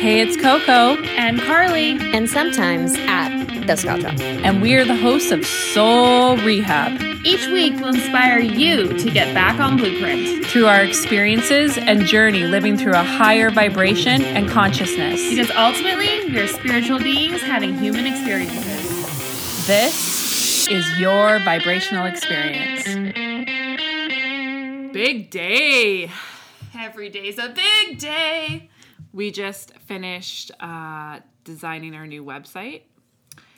Hey, it's Coco, and Carly, and sometimes at the Scott Drop. and we are the hosts of Soul Rehab. each week will inspire you to get back on blueprint. Through our experiences and journey living through a higher vibration and consciousness. Because ultimately, we're spiritual beings having human experiences. This is your vibrational experience. Big day. Every day's a big day. We just finished uh, designing our new website.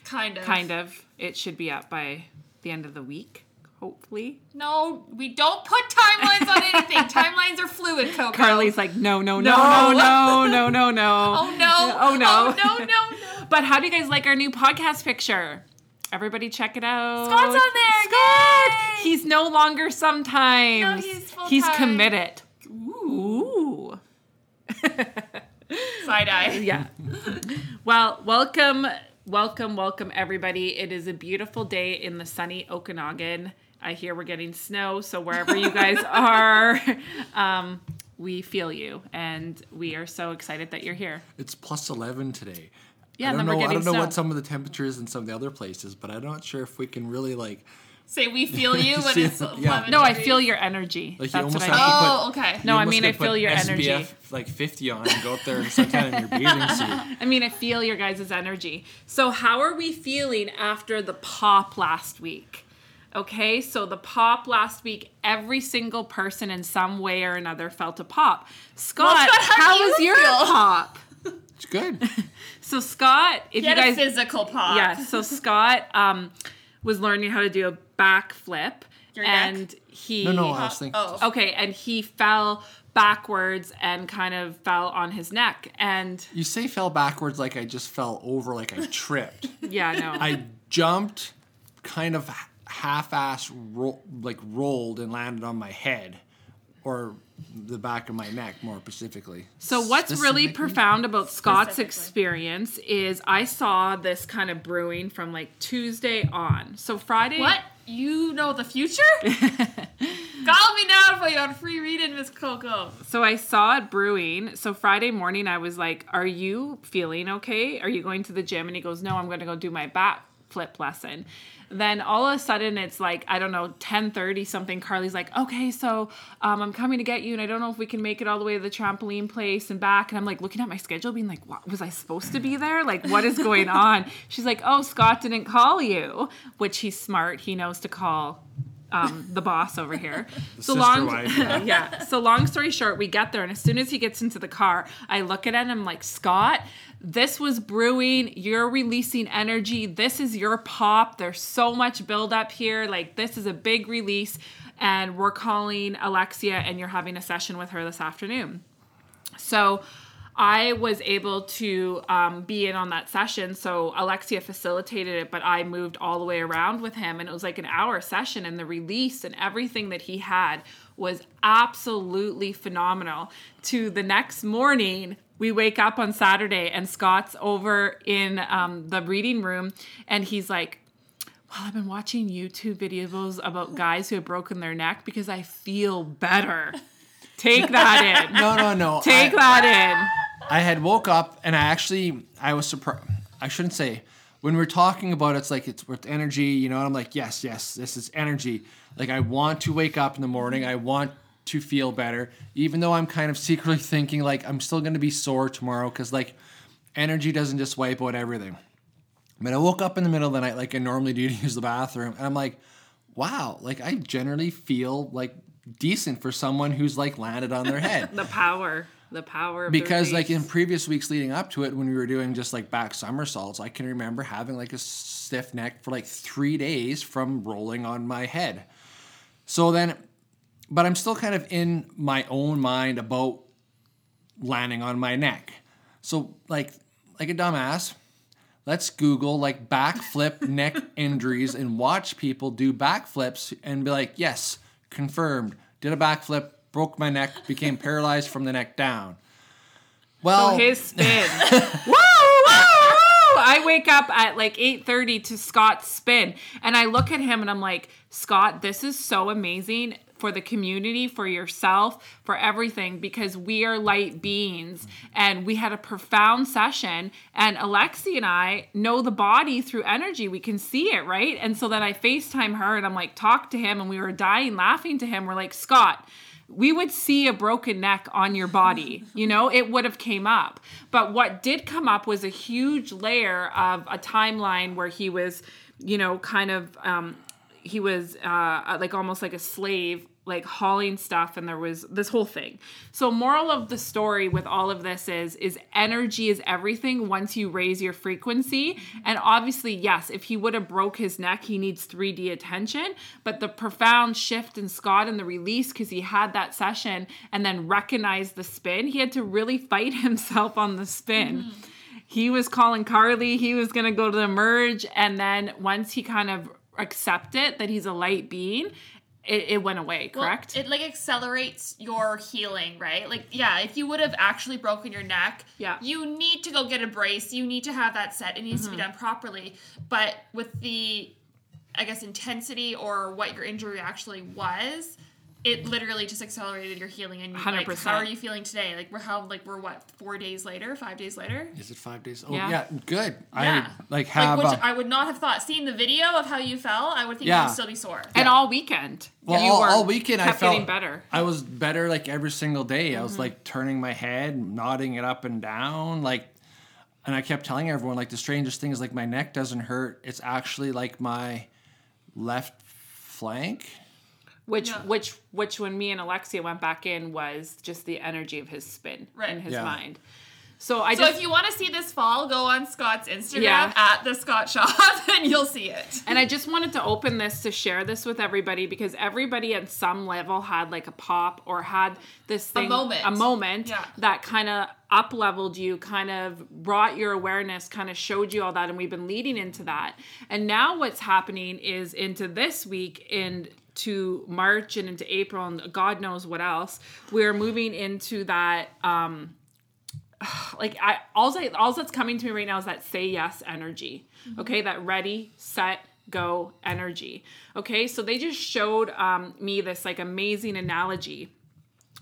Kind of. Kind of. It should be up by the end of the week, hopefully. No, we don't put timelines on anything. timelines are fluid, Coco. Carly's like, no, no, no, No. no, no, no, no, no. Oh no. Oh no. Oh no, no, no. But how do you guys like our new podcast picture? Everybody check it out. Scott's on there. Scott! Yay! He's no longer sometimes. No, he's He's full-time. committed. Ooh. Ooh. Side eye. Yeah. well, welcome, welcome, welcome, everybody. It is a beautiful day in the sunny Okanagan. I hear we're getting snow, so wherever you guys are, um, we feel you, and we are so excited that you're here. It's plus 11 today. Yeah, I and don't then we're know. I don't know snow. what some of the temperatures in some of the other places, but I'm not sure if we can really like. Say we feel you when it's yeah. 11 No, I feel your energy. Like you That's what I have mean. Oh, okay. No, I mean, I feel your SPF energy. like 50 on and go out there and suntan in your bathing suit. I mean, I feel your guys' energy. So, how are we feeling after the pop last week? Okay, so the pop last week, every single person in some way or another felt a pop. Scott, Scott, how do how you was your feel? pop? It's good. So, Scott, if He you had a guys, physical pop. yeah, so Scott um, was learning how to do a backflip, Your neck? and he No, no, I was thinking. Oh. okay, and he fell backwards and kind of fell on his neck, and You say fell backwards like I just fell over, like I tripped. yeah, no, I jumped, kind of half-ass, ro- like rolled and landed on my head, or the back of my neck, more specifically. So what's really profound about Scott's experience is I saw this kind of brewing from like Tuesday on. So Friday What? You know the future? Call me now for your free reading, Miss Coco. So I saw it brewing. So Friday morning I was like, "Are you feeling okay? Are you going to the gym?" And he goes, "No, I'm going to go do my back flip lesson." Then all of a sudden it's like I don't know 10:30 something. Carly's like, "Okay, so um, I'm coming to get you, and I don't know if we can make it all the way to the trampoline place and back." And I'm like looking at my schedule, being like, "What was I supposed to be there? Like, what is going on?" She's like, "Oh, Scott didn't call you," which he's smart. He knows to call um, the boss over here. so long, wife, yeah. yeah. So long story short, we get there, and as soon as he gets into the car, I look at it and I'm like, Scott, this was brewing. You're releasing energy. This is your pop. There's so much buildup here. Like this is a big release, and we're calling Alexia, and you're having a session with her this afternoon. So I was able to um, be in on that session. So Alexia facilitated it, but I moved all the way around with him. And it was like an hour session, and the release and everything that he had was absolutely phenomenal. To the next morning, we wake up on Saturday, and Scott's over in um, the reading room, and he's like, well, I've been watching YouTube videos about guys who have broken their neck because I feel better. Take that in. No, no, no. Take I- that in. I had woke up and I actually I was surprised. I shouldn't say when we're talking about it, it's like it's with energy, you know. And I'm like, yes, yes, this is energy. Like I want to wake up in the morning. I want to feel better, even though I'm kind of secretly thinking like I'm still gonna be sore tomorrow because like energy doesn't just wipe out everything. But I woke up in the middle of the night like I normally do to use the bathroom, and I'm like, wow, like I generally feel like decent for someone who's like landed on their head. The power. The power because like in previous weeks leading up to it when we were doing just like back somersaults i can remember having like a stiff neck for like three days from rolling on my head so then but i'm still kind of in my own mind about landing on my neck so like like a dumbass let's google like backflip neck injuries and watch people do backflips and be like yes confirmed did a backflip broke my neck became paralyzed from the neck down well So his spin. woo, woo, woo! I wake up at like 8:30 to Scott's spin and I look at him and I'm like, "Scott, this is so amazing. For the community, for yourself, for everything, because we are light beings. And we had a profound session, and Alexi and I know the body through energy. We can see it, right? And so then I FaceTime her and I'm like, talk to him, and we were dying laughing to him. We're like, Scott, we would see a broken neck on your body you know it would have came up but what did come up was a huge layer of a timeline where he was you know kind of um he was uh like almost like a slave like hauling stuff and there was this whole thing. So moral of the story with all of this is is energy is everything once you raise your frequency. And obviously yes if he would have broke his neck he needs 3d attention. But the profound shift in scott and the release because he had that session and then recognized the spin he had to really fight himself on the spin. Mm-hmm. He was calling carly he was going to go to the merge and then once he kind of accepted that he's a light being it, it went away Well, correct it like accelerates your healing, right? Like, yeah, if you would have actually broken your neck, Yeah. Mm-hmm. you need to go get a brace. You need to have that set. It needs to be done properly. But with the, I guess, intensity or what your injury actually was, it literally just accelerated your healing. And like, 100%. how are you feeling today? Like, we're how like we're what four days later, five days later. Is it five days? Oh Yeah. yeah, good. Yeah. I like have. which uh, I would not have thought. Seeing the video of how you fell, I would think Yeah. you'd still be sore. and all weekend well, you all, were- all weekend I kept felt getting better I was better like every single day. I was Mm-hmm. like turning my head, nodding it up and down, like. And I kept telling everyone like the strangest thing is like my neck doesn't hurt. It's actually like my left flank. Which Yeah. which which when me and Alexia went back in was just the energy of his spin Right. in his Yeah. mind. So I So just if you want to see this fall, go on Scott's Instagram Yeah. at the Scott Shop and you'll see it. and I just wanted to open this to share this with everybody because everybody at some level had like a pop or had this thing moment. a moment Yeah. that kind of up leveled you, kind of brought your awareness, kind of showed you all that, and we've been leading into that. And now what's happening is into this week in to March and into April and God knows what else. We're moving into that um like I all I all that's coming to me right now is that say yes energy. Okay, that ready, set, go energy. Okay, so they just showed um, me this like amazing analogy,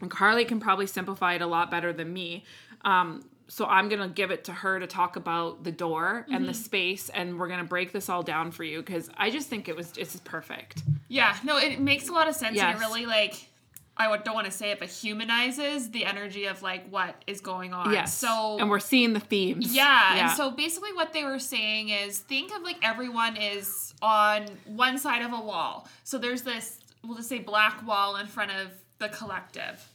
and Carly can probably simplify it a lot better than me. Um, so I'm gonna give it to her to talk about the door and the mm-hmm. space, and we're gonna break this all down for you because I just think it was it's perfect. Yeah, no, it makes a lot of sense Yes. and it really like I don't want to say it, but humanizes the energy of like what is going on. Yes. So and we're seeing the themes. Yeah, and so basically what they were saying is think of like everyone is on one side of a wall. So there's this we'll just say black wall in front of the collective.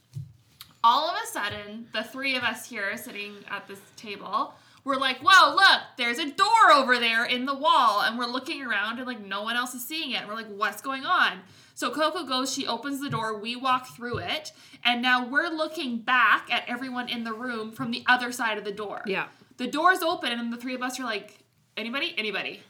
All of a sudden, the three of us here sitting at this table, we're like, "Whoa, look, there's a door over there in the wall." And we're looking around and like no one else is seeing it. We're like, "What's going on?" So Coco goes, she opens the door, we walk through it, and now we're looking back at everyone in the room from the other side of the door. Yeah. The door's open, and the three of us are like, anybody? Anybody.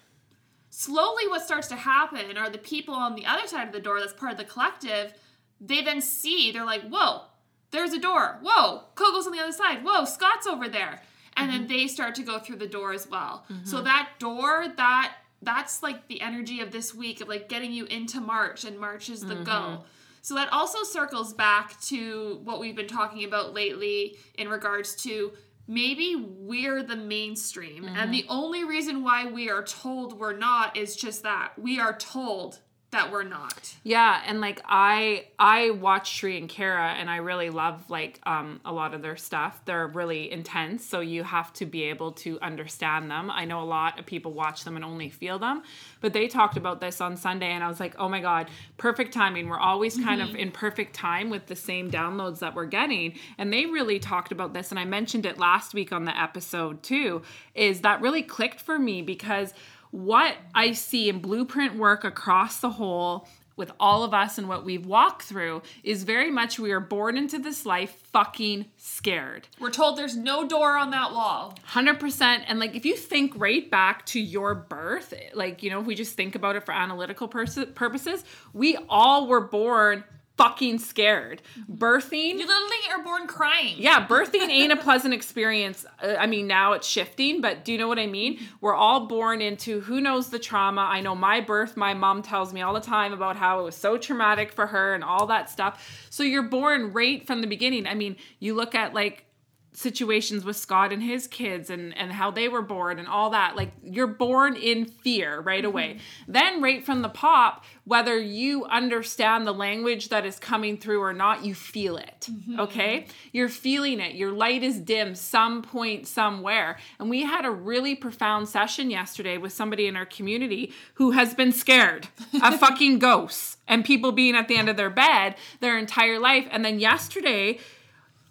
Slowly, what starts to happen are the people on the other side of the door that's part of the collective, they then see, they're like, whoa, there's a door. Whoa, Coco's on the other side. Whoa, Scott's over there. And then mm-hmm. they start to go through the door as well. So mm-hmm. that door, that that's like the energy of this week of like getting you into March, and March is the go. Mm-hmm. So that also circles back to what we've been talking about lately in regards to maybe we're the mainstream. And the only reason why we are told we're not is just that we are told that we're not. Yeah, and like I I watch Shri and Kara and I really love like um a lot of their stuff. They're really intense, so you have to be able to understand them. I know a lot of people watch them and only feel them, but they talked about this on Sunday and I was like, "Oh my god, perfect timing. We're always kind of in perfect time with the same downloads that we're getting." And they really talked about this and I mentioned it last week on the episode too, is that really clicked for me because what I see in blueprint work across the whole with all of us and what we've walked through is very much we are born into this life fucking scared. We're told there's no door on that wall. 100% and like if you think right back to your birth like you know if we just think about it for analytical pers- purposes we all were born fucking scared. Birthing You literally are born crying. yeah, birthing ain't a pleasant experience. Uh, I mean, now it's shifting, but do you know what I mean? We're all born into who knows the trauma. I know my birth, my mom tells me all the time about how it was so traumatic for her and all that stuff. So you're born right from the beginning. I mean, you look at like situations with Scott and his kids and and how they were born and all that like you're born in fear right mm-hmm. away. Then right from the pop whether you understand the language that is coming through or not you feel it mm-hmm. okay? You're feeling it. Your light is dim some point somewhere. And we had a really profound session yesterday with somebody in our community who has been scared of fucking ghosts and people being at the end of their bed their entire life. And then yesterday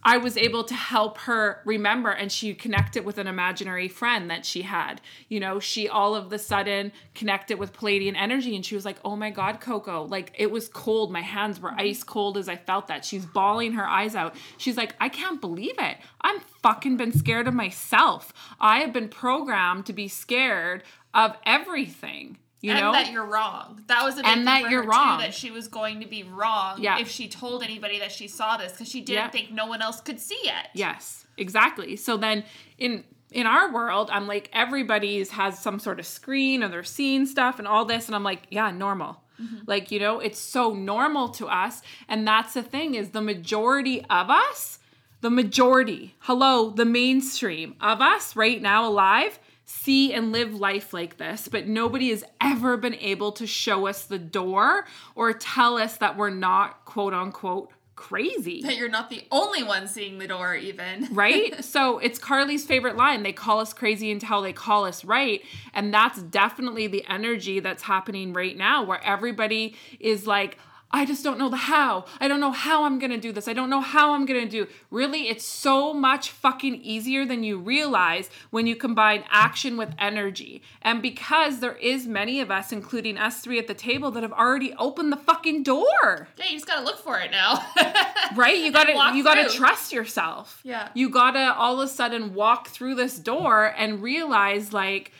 I was able to help her remember and she connected with an imaginary friend that she had. You know, she all of the sudden connected with Pleiadian energy and she was like, "Oh my god, Coco, like it was cold. My hands were mm-hmm. ice cold as I felt that." She's bawling her eyes out. She's like, "I can't believe it. I'm fucking been scared of myself. I have been programmed to be scared of everything." You and know? that you're wrong. That was a big And thing that you're wrong. Too, that she was going to be wrong Yeah. if she told anybody that she saw this because she didn't Yeah. think no one else could see it. Yes, exactly. So then in in our world, I'm like everybody's has some sort of screen or they're seeing stuff and all this and I'm like, yeah, normal. Mm-hmm. Like, you know, it's so normal to us and that's the thing is the majority of us, the majority, hello, the mainstream of us right now alive see and live life like this, but nobody has ever been able to show us the door or tell us that we're not quote unquote crazy That you're not the only one seeing the door, even. right? so it's Carly's favorite line. They call us crazy until they call us right. And that's definitely the energy that's happening right now where everybody is like, I just don't know the how. I don't know how I'm going to do this. I don't know how I'm going to do. Really, it's so much fucking easier than you realize when you combine action with energy. And because there is many of us including us three at the table that have already opened the fucking door. Yeah, you just gotta look for it now. right you gotta you gotta trust yourself Yeah. you gotta all of a sudden walk through this door and realize like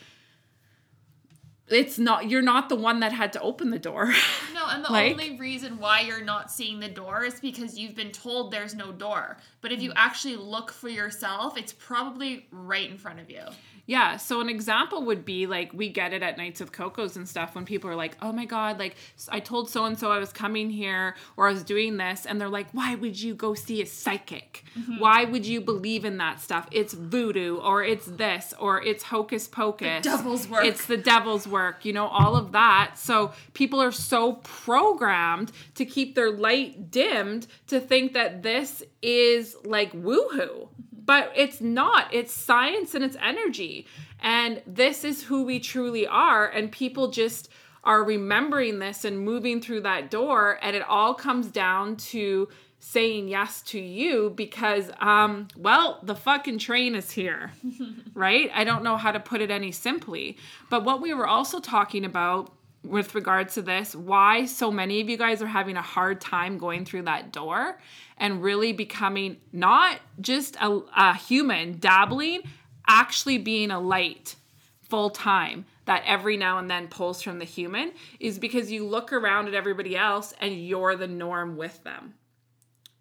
it's not you're not the one that had to open the door No, and the Like- only reason why you're not seeing the door is because you've been told there's no door. But if you Mm. actually look for yourself, it's probably right in front of you. Yeah, so an example would be like we get it at nights with cocos and stuff when people are like, "Oh my god, like I told so and so I was coming here or I was doing this," and they're like, "Why would you go see a psychic? Mm-hmm. Why would you believe in that stuff? It's voodoo or it's this or it's hocus pocus. devil's work. It's the devil's work, you know, all of that. So people are so programmed to keep their light dimmed to think that this is like woohoo. But it's not. It's science and it's energy. And this is who we truly are. And people just are remembering this and moving through that door. And it all comes down to saying yes to you because um well the fucking train is here right i don't know how to put it any simply but what we were also talking about with regards to this why so many of you guys are having a hard time going through that door and really becoming not just a, a human dabbling actually being a light full time that every now and then pulls from the human is because you look around at everybody else and you're the norm with them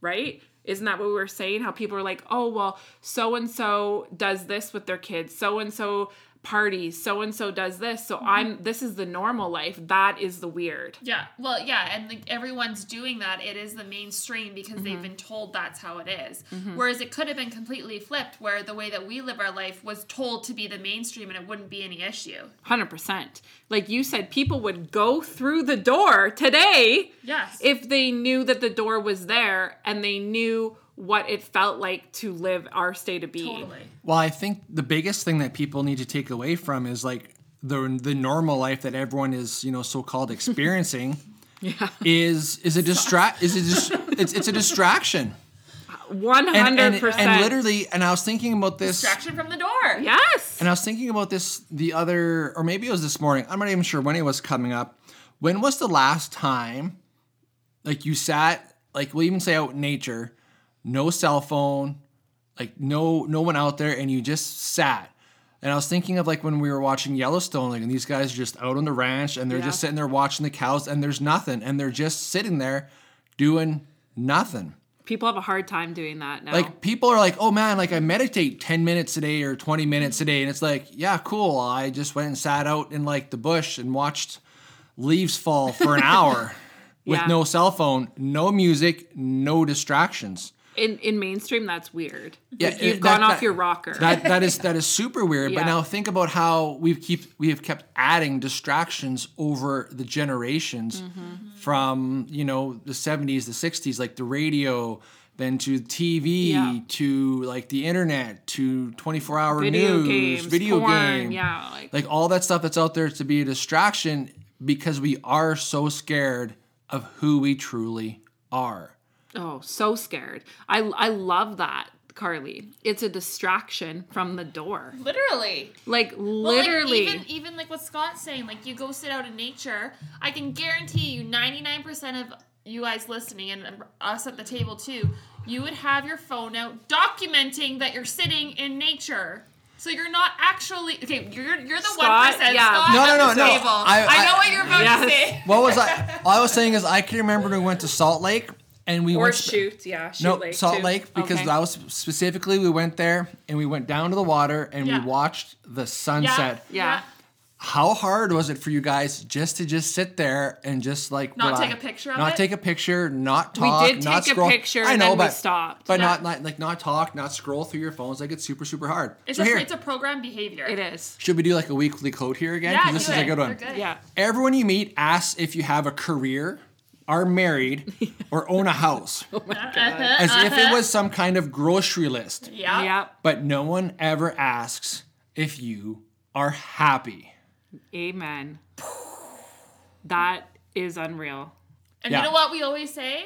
right? Isn't that what we were saying? How people are like, oh, well, so and so does this with their kids, so and so parties, so and so does this. So I'm, this is the normal life. That is the weird. Yeah, well, yeah, and like everyone's doing that. It is the mainstream because Mm-hmm. they've been told that's how it is. Whereas it could have been completely flipped, where the way that we live our life was told to be the mainstream, and it wouldn't be any issue. 100%. Like you said, people would go through the door today Yes. if they knew that the door was there and they knew what it felt like to live our state of being. totally. Well, I think the biggest thing that people need to take away from is like the the normal life that everyone is, you know, so called experiencing Yeah. is is a distract is a dis- it's it's a distraction. 100%. And, and, and literally and I was thinking about this Distraction from the door. yes. and I was thinking about this the other or maybe it was this morning. I'm not even sure when it was coming up. When was the last time like you sat like we'll even say out in nature, no cell phone, like no no one out there and you just sat and i was thinking of like when we were watching yellowstone like and these guys are just out on the ranch and they're Yeah. just sitting there watching the cows and there's nothing and they're just sitting there doing nothing. People have a hard time doing that now. Like people are like, oh man, like I meditate 10 minutes a day or 20 minutes a day. And it's like, yeah, cool. I just went and sat out in like the bush and watched leaves fall for an hour with Yeah. no cell phone, no music, no distractions. In in mainstream, that's weird. Yeah, like you've it- gone that- off that- your rocker. That that is that is super weird. But now think about how we've keep we have kept adding distractions over the generations Mm-hmm. from you know the seventies, the sixties, like the radio, then to TV, Yeah. to like the internet, to twenty four hour video news, games, video porn, game, yeah, like, like all that stuff that's out there to be a distraction because we are so scared of who we truly are. Oh, so scared. I I love that, Carly. It's a distraction from the door. Literally. Like Well, like, literally. even even like what Scott's saying, like you go sit out in nature. I can guarantee you, ninety nine percent of you guys listening and us at the table too, you would have your phone out documenting that you're sitting in nature. So you're not actually okay. You're you're the one Scott, percent. yeah. Scott No, no, no, no. I- I, I- know what you're about Yes. to say. What was I? All I was saying is I can remember when we went to Salt Lake and we or went shoot, yeah, shoot no Lake Salt too. Lake because Okay. that was specifically we went there and we went down to the water and Yeah. we watched the sunset. Yeah. How hard was it for you guys just to just sit there and just like Not rely- take a picture of not it? take a picture, not talk, We talk, did not take a picture I and know, then we but stopped. But Yeah. not, not like not talk, not scroll through your phones. Like it's super super hard. It's so a here, it's a program behavior. It is. should we do like a weekly code here again? Yeah, this do is it. a good one. Good. Yeah. Everyone you meet asks if you have a career, are married, or own a house. Oh uh-huh, uh-huh. As if it was some kind of grocery list. Yeah. Yep. But no one ever asks if you are happy. Amen. That is unreal. And Yeah. you know what we always say?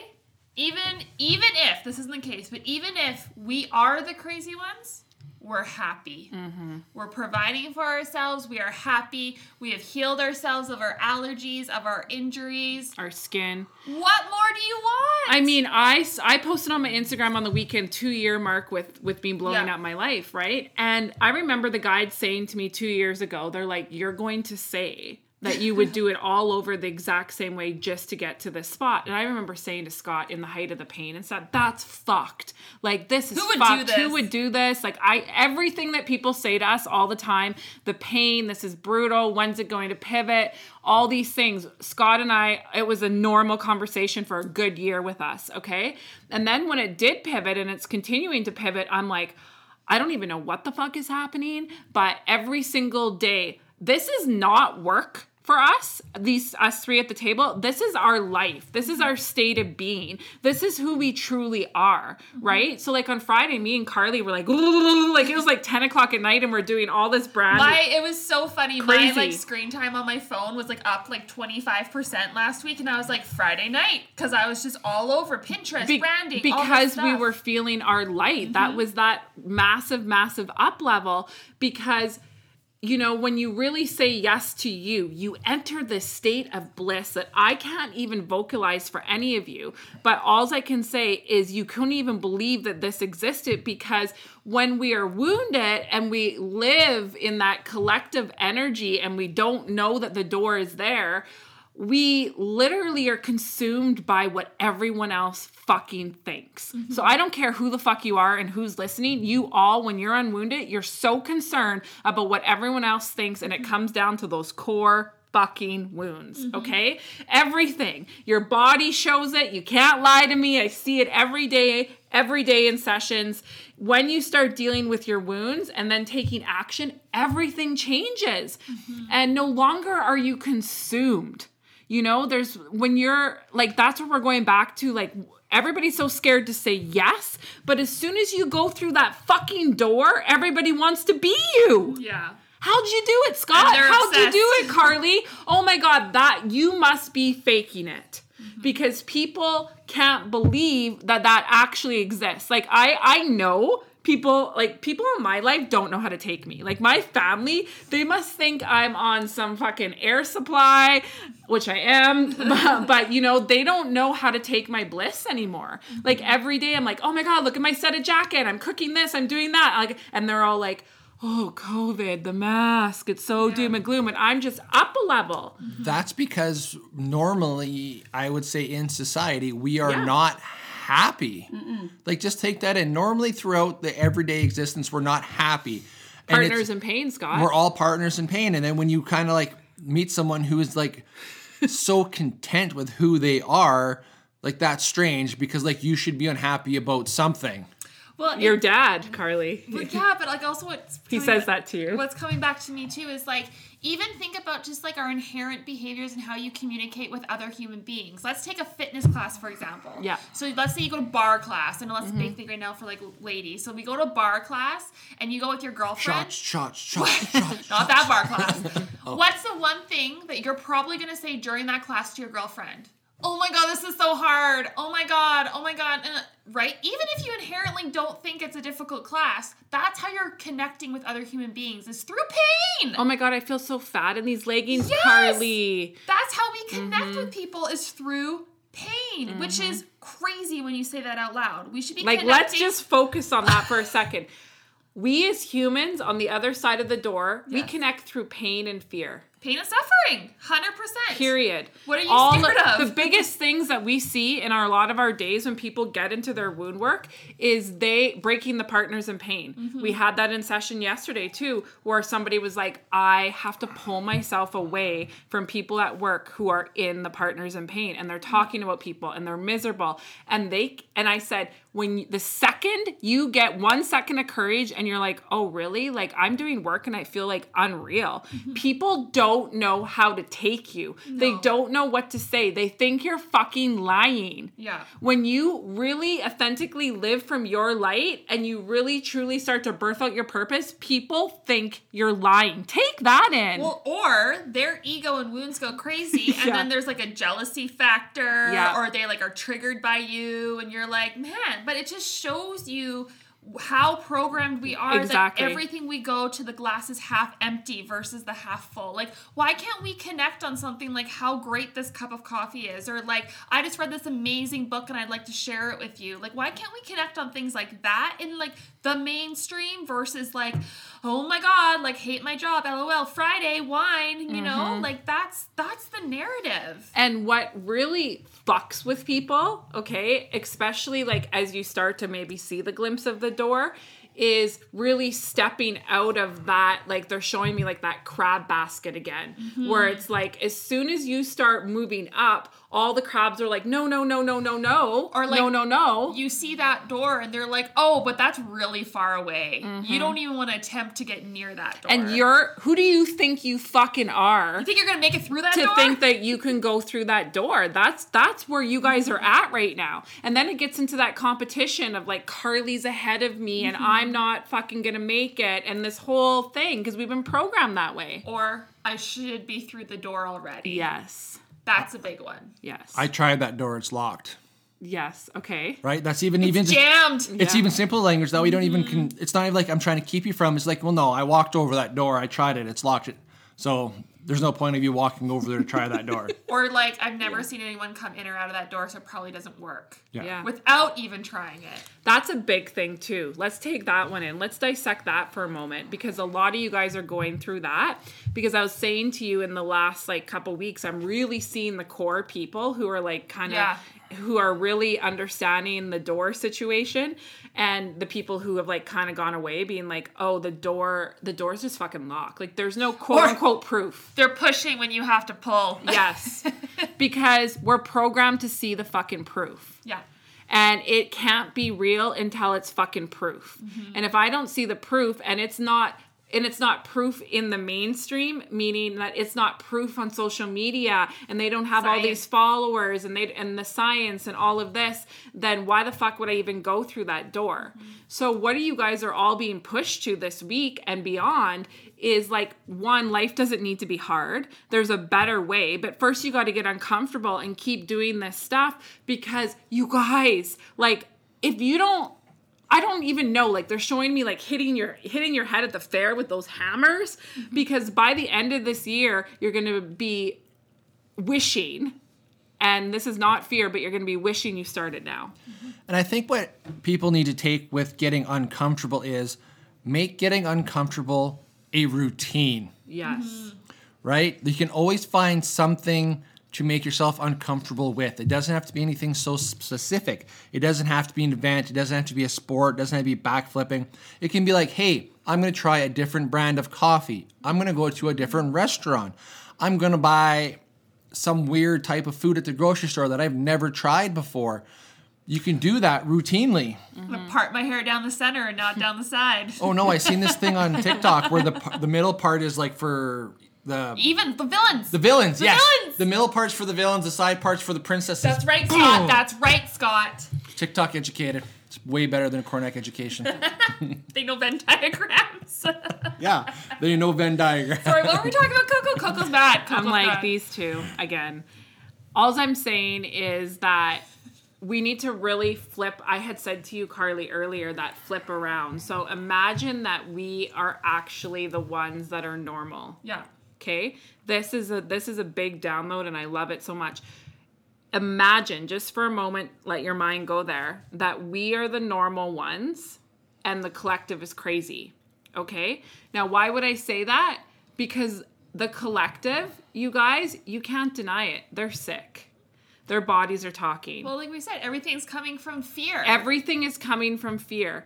Even even if this isn't the case, but even if we are the crazy ones, we're happy. Mm-hmm. We're providing for ourselves. We are happy. We have healed ourselves of our allergies, of our injuries. Our skin. What more do you want? I mean, I, I posted on my Instagram on the weekend two year mark with with me blowing Yeah. up my life, right? And I remember the guide saying to me two years ago, they're like, "You're going to say that you would do it all over the exact same way just to get to this spot." And I remember saying to Scott in the height of the pain and said, "That's fucked. Like this is Who would do this? Who would do this? Like I everything that people say to us all the time, the pain, this is brutal. When's it going to pivot? All these things. Scott and I, it was a normal conversation for a good year with us, okay? And then when it did pivot and it's continuing to pivot, I'm like, I don't even know what the fuck is happening, but every single day, this is not work for us, these us three at the table. This is our life. This is our state of being. This is who we truly are, mm-hmm. right? So like on Friday, me and Carly were like, like it was like 10 o'clock at night and we're doing all this brand. my it was so funny. My like screen time on my phone was like up like 25% last week and I was like Friday night cuz I was just all over Pinterest, Be- branding, because we were feeling our light that mm-hmm. was that massive massive up level because you know when you really say yes to you you enter this state of bliss that i can't even vocalize for any of you. But all i can say is you couldn't even believe that this existed because when we are wounded and we live in that collective energy and we don't know that the door is there we literally are consumed by what everyone else fucking thinks. Mm-hmm. So I don't care who the fuck you are and who's listening. You all, when you're unwounded, you're so concerned about what everyone else thinks, and it mm-hmm. comes down to those core fucking wounds, mm-hmm. okay? Everything. Your body shows it. You can't lie to me. I see it every day, every day in sessions. When you start dealing with your wounds and then taking action, everything changes. And no longer are you consumed. You know, there's when you're like, that's what we're going back to. Like, everybody's so scared to say yes, but as soon as you go through that fucking door, everybody wants to be you. Yeah. How'd you do it, Scott? How'd you do it, Carly? Oh my God, that you must be faking it because people can't believe that that actually exists. Like I, I know people like people in my life don't know how to take me. Like my family, they must think I'm on some fucking air supply, which I am, but, but you know they don't know how to take my bliss anymore. Like every day, I'm like, oh my god, look at my set of jacket. I'm cooking this. I'm doing that. Like, and they're all like oh, COVID, the mask, it's so doom and gloom. And I'm just up a level. That's because normally, I would say in society, we are Yeah. not happy. Like, just take that in. Normally, throughout the everyday existence, we're not happy. And Partners in pain, Scott. we're all partners in pain. And then when you kind of like meet someone who is like so content with who they are, like that's strange because like you should be unhappy about something. Well, Your it- dad, Carly. But yeah, but like also what's He says ba- that to you. What's coming back to me too is like even think about just like our inherent behaviors and how you communicate with other human beings. Let's take a fitness class for example. Yeah. Mm-hmm. So let's say you go to barre class, and let's big thing right now for like ladies. So we go to barre class, and you go with your girlfriend. Shots, shots, shots, shots. Not that bar class. Oh. What's the one thing that you're probably gonna say during that class to your girlfriend? Oh my god, this is so hard. Oh my god. Oh my god. Uh, right? Even if you inherently don't think it's a difficult class, that's how you're connecting with other human beings is through pain. Oh my god, I feel so fat in these leggings, Yes! Carly. That's how we connect Mm-hmm. with people is through pain, which is crazy when you say that out loud. We should be Like, connecting. let's just focus on that for a second. We as humans on the other side of the door, we connect through pain and fear. Pain and suffering, hundred percent. Period. What are you All scared of? The biggest things that we see in our, a lot of our days when people get into their wound work is they breaking the partners in pain. Mm-hmm. We had that in session yesterday too, where somebody was like, "I have to pull myself away from people at work who are in the partners in pain, and they're talking about people and they're miserable." And they and I said, when you- the second you get one second of courage and you're like, "Oh, really? Like I'm doing work and I feel like unreal." Mm-hmm. People don't know how to take you. They don't know what to say. They think you're fucking lying. Yeah. When you really authentically live from your light and you really truly start to birth out your purpose, people think you're lying. Take that in. Well, or their ego and wounds go crazy, and Yeah. then there's like a jealousy factor, Yeah. or they like are triggered by you, and you're like, man. But it just shows you how programmed we are Exactly. that everything we go to the glass is half empty versus the half full. Like why can't we connect on something like how great this cup of coffee is? Or like i just read this amazing book and i'd like to share it with you. Like why can't we connect on things like that in like the mainstream versus like oh my god like hate my job lol friday wine you know? Mm-hmm. Like that's that's the narrative. And what really fucks with people, okay, especially like as you start to maybe see the glimpse of the door, is really stepping out of that. Like they're showing me like that crab basket again, where mm-hmm. it's like as soon as you start moving up, all the crabs are like, no, no, no, no, no, no, Or, like, no, no, no. you see that door and they're like oh but that's really far away you mm-hmm. don't even want to attempt to get near that door and you're who do you think you fucking are? you think you're gonna make it through that to door think that you can go through that door. That's that's where you guys are at right now. And then it gets into that competition of like Carly's ahead of me and mm-hmm. I'm not fucking gonna make it and this whole thing because we've been programmed that way. or I should be through the door already. Yes. That's a big one. Yes. I tried that door; it's locked. yes. Okay. Right? That's even even just, Jammed. it's Yeah. Mm-hmm. even simple language that we don't even can. It's not even like I'm trying to keep you from. It's like, well, no, I walked over that door. I tried it. It's locked. It. So there's no point of you walking over there to try that door. Or like I've never seen anyone come in or out of that door, so it probably doesn't work. Yeah. Yeah. Without even trying it. That's a big thing too. Let's take that one in. Let's dissect that for a moment because a lot of you guys are going through that. Because I was saying to you in the last like couple weeks, I'm really seeing the core people who are like kind of Yeah. Who are really understanding the door situation and the people who have like kind of gone away being like, "Oh, the door the door's just fucking locked." Like there's no quote Or- unquote proof. They're pushing when you have to pull. Yes. because we're programmed to see the fucking proof Yeah. and it can't be real until it's fucking proof. Mm-hmm. And if I don't see the proof and it's not and it's not proof in the mainstream meaning that it's not proof on social media and they don't have all these followers and they and the science and all of this then why the fuck would I even go through that door? Mm-hmm. So what are you guys are all being pushed to this week and beyond is like one life doesn't need to be hard. There's a better way but first you got to get uncomfortable and keep doing this stuff because you guys like if you don't I don't even know. Like they're showing me like hitting your hitting your head at the fair with those hammers mm-hmm. because by the end of this year you're going to be wishing and this is not fear but you're going to be wishing you started now. Mm-hmm. And I think what people need to take with getting uncomfortable is make getting uncomfortable a routine Yes. Mm-hmm. right? You can always find something to make yourself uncomfortable with. It doesn't have to be anything so specific. It doesn't have to be an event. It doesn't have to be a sport. It doesn't have to be backflipping. It can be like, hey, I'm going to try a different brand of coffee. I'm going to go to a different restaurant. I'm going to buy some weird type of food at the grocery store that I've never tried before. You can do that routinely. I'm gonna part my hair down the center and not down the side. Oh no, I seen this thing on TikTok where the the middle part is like for the Even the villains. The villains, The yes. villains! The middle parts for the villains, the side parts for the princesses. That's right, Boom. Scott. That's right, Scott. TikTok educated. It's way better than Cornec education. They know Venn diagrams. yeah. they know Venn diagrams. Sorry, what were we talking about? Coco. Coco's bad. Coco's I'm like bad. these two again. All I'm saying is that we need to really flip. I had said to you, Carly, earlier that flip around. So imagine that we are actually the ones that are normal. Yeah. Okay, this is a this is a big download, and I love it so much. Imagine just for a moment, let your mind go there, that we are the normal ones, and the collective is crazy. Okay, now why would I say that? Because the collective, you guys, you can't deny it. They're sick. Their bodies are talking. Well, like we said, everything's coming from fear. Everything is coming from fear.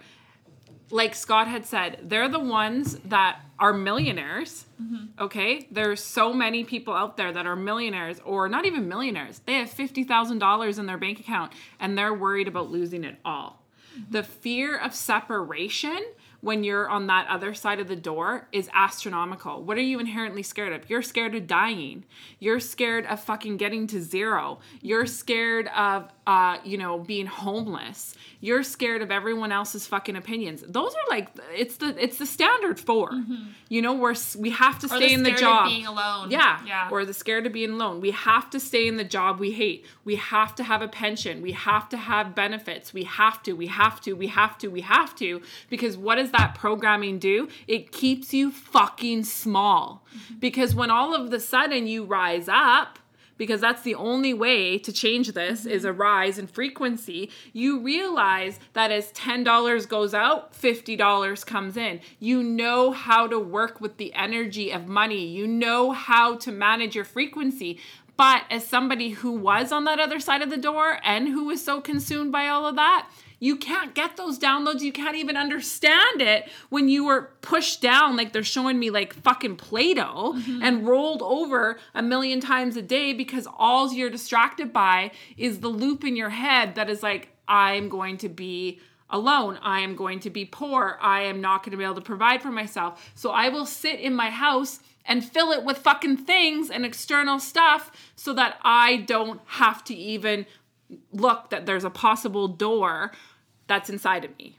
Like Scott had said, they're the ones that are millionaires. Okay? There's so many people out there that are millionaires or not even millionaires. They have $50,000 in their bank account and they're worried about losing it all. The fear of separation when you're on that other side of the door is astronomical. What are you inherently scared of? You're scared of dying. You're scared of fucking getting to zero. You're scared of uh, you know, being homeless. You're scared of everyone else's fucking opinions. Those are like it's the it's the standard 4 mm-hmm. You know, we're we have to Or stay the in the scared of job. being alone. Yeah. Yeah. Or the scared of being alone. We have to stay in the job we hate. We have to have a pension. We have to have benefits. We have to, we have to, we have to, we have to. Because what does that programming do? It keeps you fucking small. Mm-hmm. Because when all of the sudden you rise up, because that's the only way to change this is a rise in frequency. You realize that as $10 goes out $50 comes in. You know how to work with the energy of money. You know how to manage your frequency. But as somebody who was on that other side of the door and who was so consumed by all of that you can't get those downloads. You can't even understand it when you were pushed down, like they're showing me like fucking Play Doh mm-hmm. and rolled over a million times a day because all you're distracted by is the loop in your head that is like, I'm going to be alone. I am going to be poor. I am not going to be able to provide for myself. So I will sit in my house and fill it with fucking things and external stuff so that I don't have to even look that there's a possible door that's inside of me.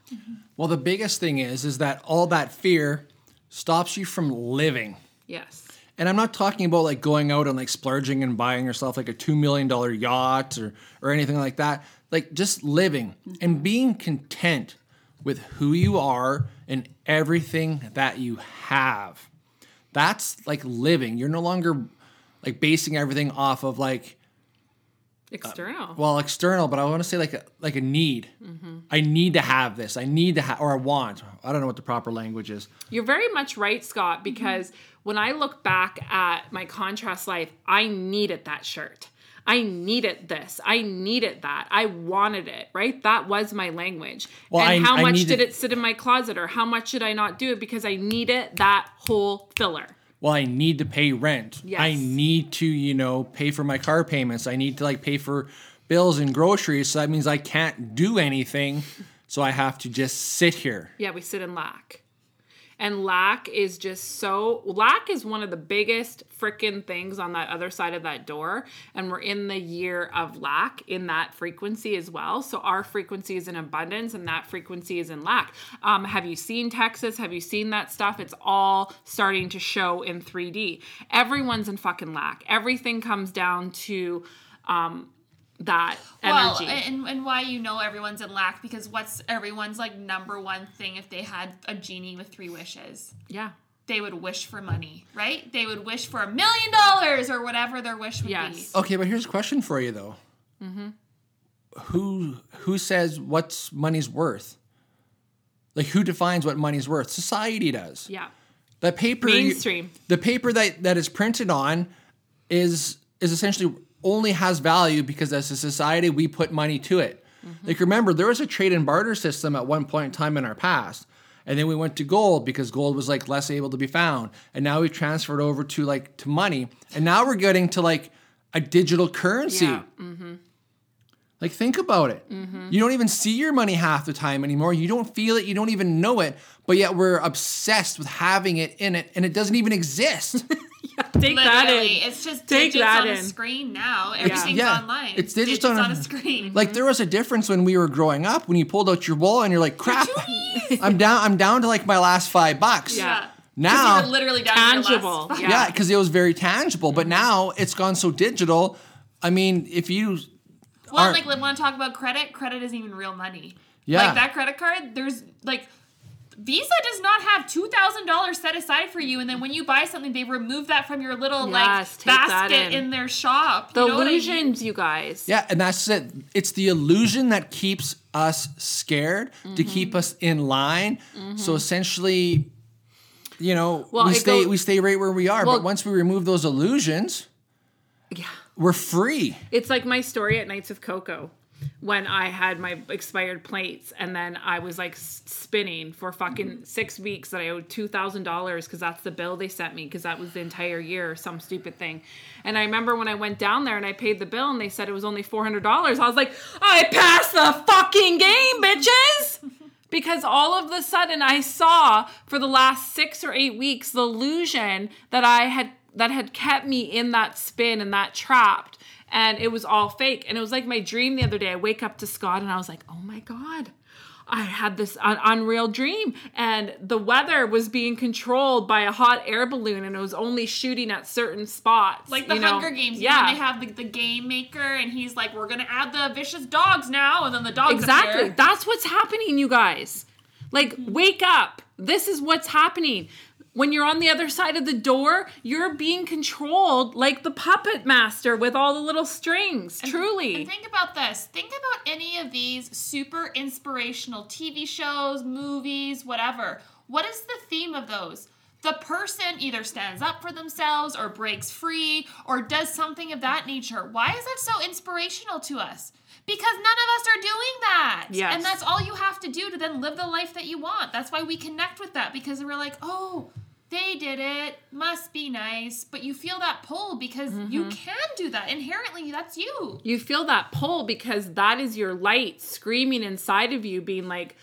Well, the biggest thing is is that all that fear stops you from living. Yes. And I'm not talking about like going out and like splurging and buying yourself like a two million dollar yacht or or anything like that. Like just living and being content with who you are and everything that you have. That's like living. You're no longer like basing everything off of like Um, external. well external, but I want to say like a like a need. Mm-hmm. I need to have this. I need to have or I want. I don't know what the proper language is. You're very much right, Scott, mm-hmm. because when I look back at my contrast life, I needed that shirt. I needed this. I needed that. I wanted it, right? That was my language. Well, and I- how I much needed- did it sit in my closet or how much did I not do it because I needed that whole filler? Well, I need to pay rent. Yes. I need to, you know, pay for my car payments. I need to like pay for bills and groceries. So that means I can't do anything. So I have to just sit here. Yeah, we sit in lack. And lack is just so lack is one of the biggest freaking things on that other side of that door. And we're in the year of lack in that frequency as well. So our frequency is in abundance and that frequency is in lack. Um, have you seen Texas? Have you seen that stuff? It's all starting to show in 3D. Everyone's in fucking lack. Everything comes down to um, that Well, and, and why you know everyone's in lack because what's everyone's like number one thing if they had a genie with three wishes? yeah. They would wish for money, right? They would wish for a million dollars or whatever their wish would Yes. be. Okay, but here's a question for you though. Mhm. Who who says what's money's worth? Like who defines what money's worth? Society does. Yeah. The paper you- Mainstream. the paper that that is printed on is is essentially only has value because as a society we put money to it. Mm-hmm. Like remember there was a trade and barter system at one point in time in our past. And then we went to gold because gold was like less able to be found. And now we've transferred over to like to money. And now we're getting to like a digital currency. Yeah. Mm-hmm. Like think about it. You don't even see your money half the time anymore. You don't feel it. You don't even know it. But yet we're obsessed with having it in it, and it doesn't even exist. Take that Literally, in. it's just Take digits that on in. a screen now. Everything's Yeah. online. It's digits on on a- a screen. like there was a difference when we were growing up when you pulled out your wallet and you're like, crap, I'm down. I'm down to like my last five bucks. Yeah. Now, you were literally down to your last Tangible. spot. Yeah. yeah, because it was very tangible. But mm-hmm. now it's gone so digital. I mean, if you Well, aren't- like want to talk about credit? Credit isn't even real money. Yeah. Like that credit card, there's like Visa does not have two thousand dollars set aside for you, and then when you buy something, they remove that from your little Yes, like basket in. in. their shop. The you know what I mean? illusions, you guys. Yeah, and that's it. It's the illusion that keeps us scared to Mm-hmm. keep us in line. So essentially, you know, Well, we stay go- we stay right where we are. Well- but once we remove those illusions, Yeah. we're free. It's like my story at Nights of Coco when I had my expired plates and then I was like spinning for fucking mm-hmm. six weeks that I owed $2,000 because that's the bill they sent me because that was the entire year or some stupid thing. And I remember when I went down there and I paid the bill and they said it was only $400. I was like, I passed the fucking game, bitches! because all of the sudden I saw for the last six or eight weeks the illusion that I had that had kept me in that spin and that trapped and it was all fake and it was like my dream the other day I wake up to Scott and I was like oh my god I had this un- unreal dream and the weather was being controlled by a hot air balloon and it was only shooting at certain spots Like the you know? Hunger Games, yeah yeah. When they have the, the game maker, and he's like, "We're gonna add the vicious dogs now," and then the dogs Exactly. appear. That's what's happening, you guys. Like, wake up. This is what's happening. When you're on the other side of the door, you're being controlled like the puppet master with all the little strings. Truly. And think about this. Think about any of these super inspirational TV shows, movies, whatever. What is the theme of those? The person either stands up for themselves or breaks free or does something of that nature. Why is that so inspirational to us? Because none of us are doing that. Yes. And that's all you have to do to then live the life that you want. That's why we connect with that because we're like, oh, they did it. Must be nice. But you feel that pull because you mm-hmm. can do that. Inherently, that's you. you feel that pull because that is your light screaming inside of you, being like,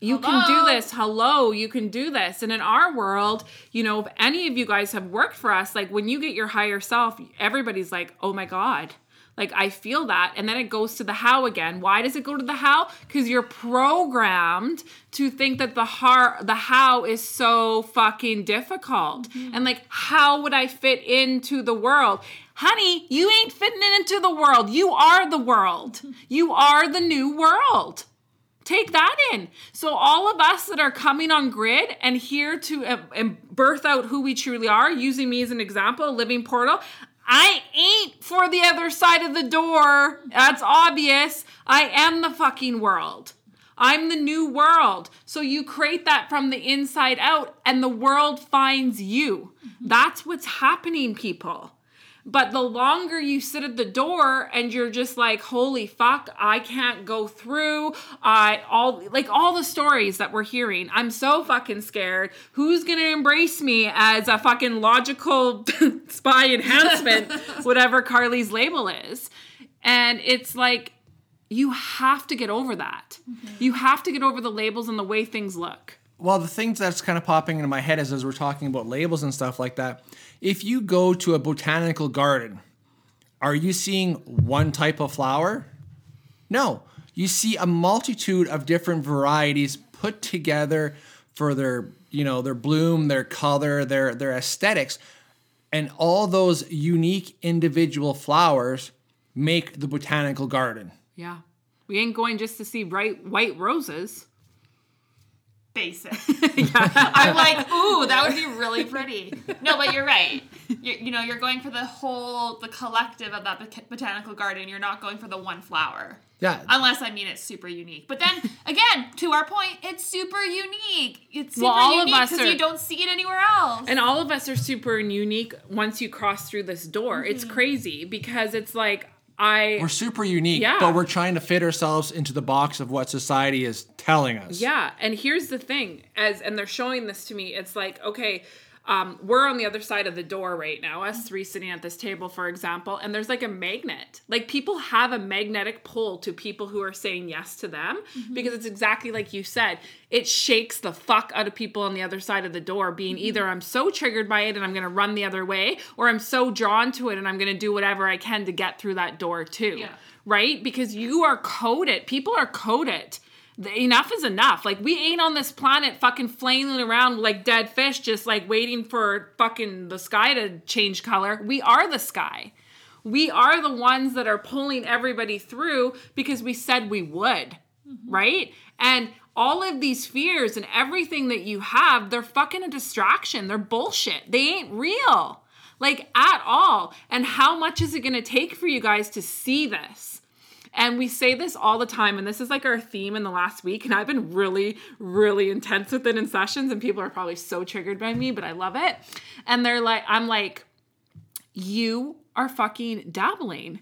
you can do this. Hello, you can do this. And in our world, you know, if any of you guys have worked for us, like when you get your higher self, everybody's like, oh my God. Like I feel that. And then it goes to the how again. Why does it go to the how? Because you're programmed to think that the har the how is so fucking difficult. And like, how would I fit into the world? Honey, you ain't fitting into the world. You are the world. You are the new world. Take that in. So, all of us that are coming on grid and here to uh, and birth out who we truly are, using me as an example, a living portal, I ain't for the other side of the door. That's obvious. I am the fucking world. I'm the new world. So, you create that from the inside out, and the world finds you. That's what's happening, people. But the longer you sit at the door and you're just like, holy fuck, I can't go through. I all like all the stories that we're hearing. I'm so fucking scared. Who's gonna embrace me as a fucking logical spy enhancement, whatever Carly's label is? And it's like, you have to get over that. Mm-hmm. You have to get over the labels and the way things look. Well, the thing that's kind of popping into my head is as we're talking about labels and stuff like that. If you go to a botanical garden, are you seeing one type of flower? No. You see a multitude of different varieties put together for their, you know, their bloom, their color, their their aesthetics. And all those unique individual flowers make the botanical garden. Yeah. We ain't going just to see bright white roses. Basic. I'm like, ooh, that would be really pretty. No, but you're right. you you know, you're going for the whole, the collective of that bot- botanical garden. You're not going for the one flower. Yeah. Unless I mean it's super unique. But then again, to our point, it's super unique. It's super Well, all of unique us because are- you don't see it anywhere else. And all of us are super unique once you cross through this door. It's Mm-hmm. crazy because it's like I We're super unique, Yeah. but we're trying to fit ourselves into the box of what society is telling us. Yeah, and here's the thing, as and they're showing this to me. It's like, okay, um, we're on the other side of the door right now, us three sitting at this table, for example, and there's like a magnet. Like people have a magnetic pull to people who are saying yes to them because it's exactly like you said. It shakes the fuck out of people on the other side of the door, being either I'm so triggered by it and I'm gonna run the other way, or I'm so drawn to it and I'm gonna do whatever I can to get through that door too. Yeah. Right? Because you are coded. People are coded enough is enough. Like we ain't on this planet fucking flailing around like dead fish, just like waiting for fucking the sky to change color. We are the sky. We are the ones that are pulling everybody through because we said we would, mm-hmm. right? And all of these fears and everything that you have, they're fucking a distraction. They're bullshit. They ain't real, like at all. And how much is it gonna take for you guys to see this? And we say this all the time, and this is like our theme in the last week. And I've been really, really intense with it in sessions, and people are probably so triggered by me, but I love it. And they're like, I'm like, you are fucking dabbling.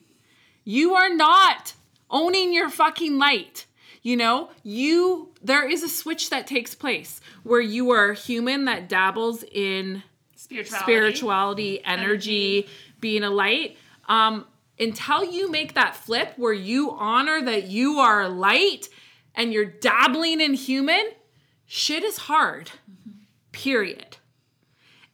You are not owning your fucking light. You know, you, there is a switch that takes place where you are a human that dabbles in spirituality. spirituality, energy, being a light. Um, until you make that flip where you honor that you are light and you're dabbling in human, shit is hard. Period.